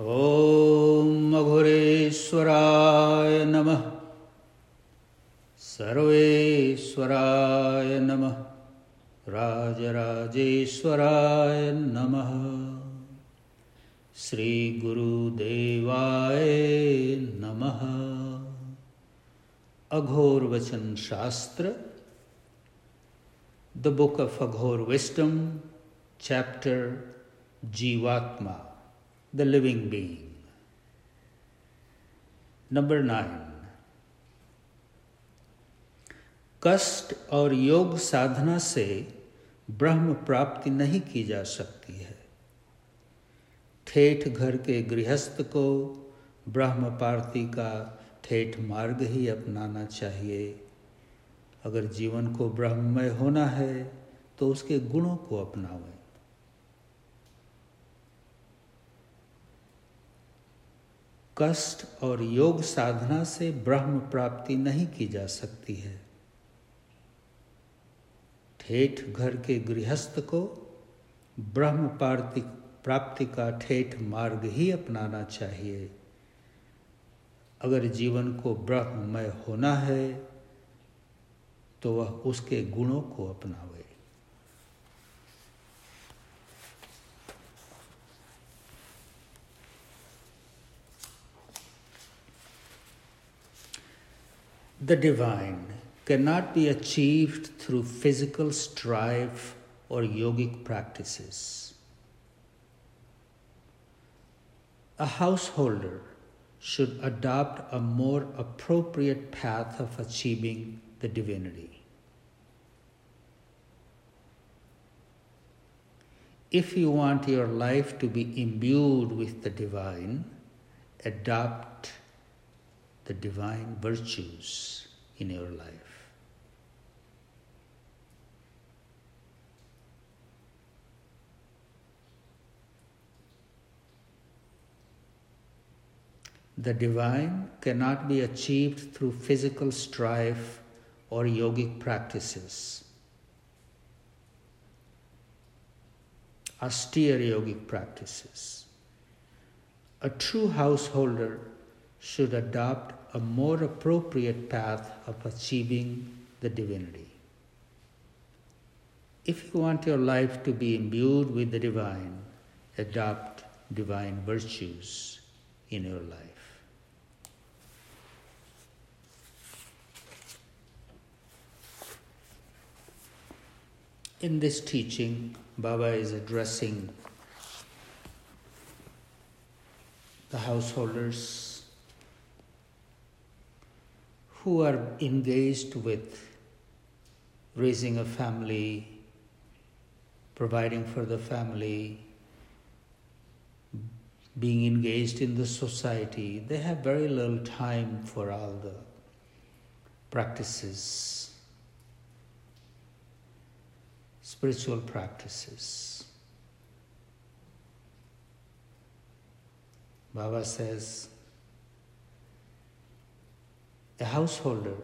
ॐ अघुरेश्वराय नमः। सर्वेश्वराय नमः। राजराजेश्वराय नमः। श्रीगुरुदेवाय नमः। Aghor Vachan Shastra. The book of Aghor wisdom chapter jivatma the living being. Number nine, कष्ट और योग साधना से ब्रह्म प्राप्ति नहीं की जा सकती है। ठेठ घर के गृहस्थ को ब्रह्म प्राप्ति का ठेठ मार्ग ही अपनाना चाहिए। अगर जीवन को ब्रह्ममय होना है तो उसके गुणों को अपनावें। कष्ट और योग साधना से ब्रह्म प्राप्ति नहीं की जा सकती है। ठेठ घर के गृहस्थ को ब्रह्म प्राप्ति का ठेठ मार्ग ही अपनाना चाहिए। अगर जीवन को ब्रह्ममय होना है तो वह उसके गुणों को अपनावे। The divine cannot be achieved through physical strife or yogic practices. A householder should adopt a more appropriate path of achieving the divinity. If you want your life to be imbued with the divine, adopt the divine virtues in your life. The divine cannot be achieved through physical strife or yogic practices. Austere yogic practices. A true householder should adopt a more appropriate path of achieving the divinity. If you want your life to be imbued with the divine, adopt divine virtues in your life. In this teaching, Baba is addressing the householders who are engaged with raising a family, providing for the family, being engaged in the society, they have very little time for all the practices, spiritual practices. Baba says, a householder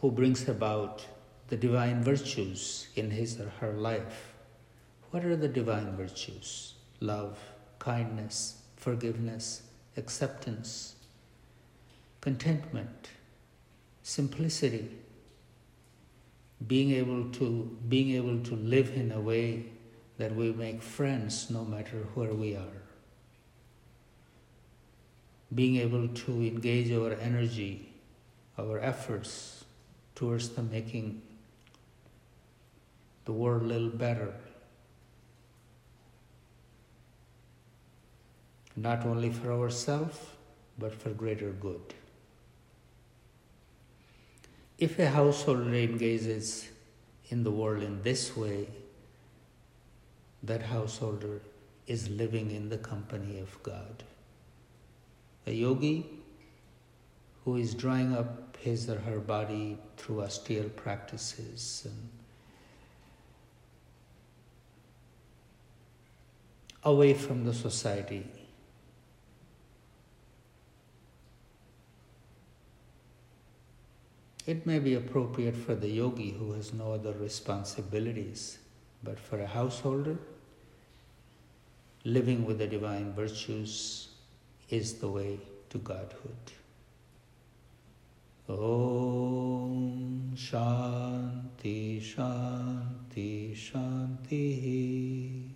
who brings about the divine virtues in his or her life. What are the divine virtues? Love, kindness, forgiveness, acceptance, contentment, simplicity, being able to being able to live in a way that we make friends no matter where we are being able to engage our energy, our efforts towards the making the world a little better. Not only for ourselves, but for greater good. If a householder engages in the world in this way, that householder is living in the company of God a yogi who is drying up his or her body through austere practices and away from the society. It may be appropriate for the yogi who has no other responsibilities, but for a householder, living with the divine virtues is the way to Godhood. Om Shanti Shanti Shanti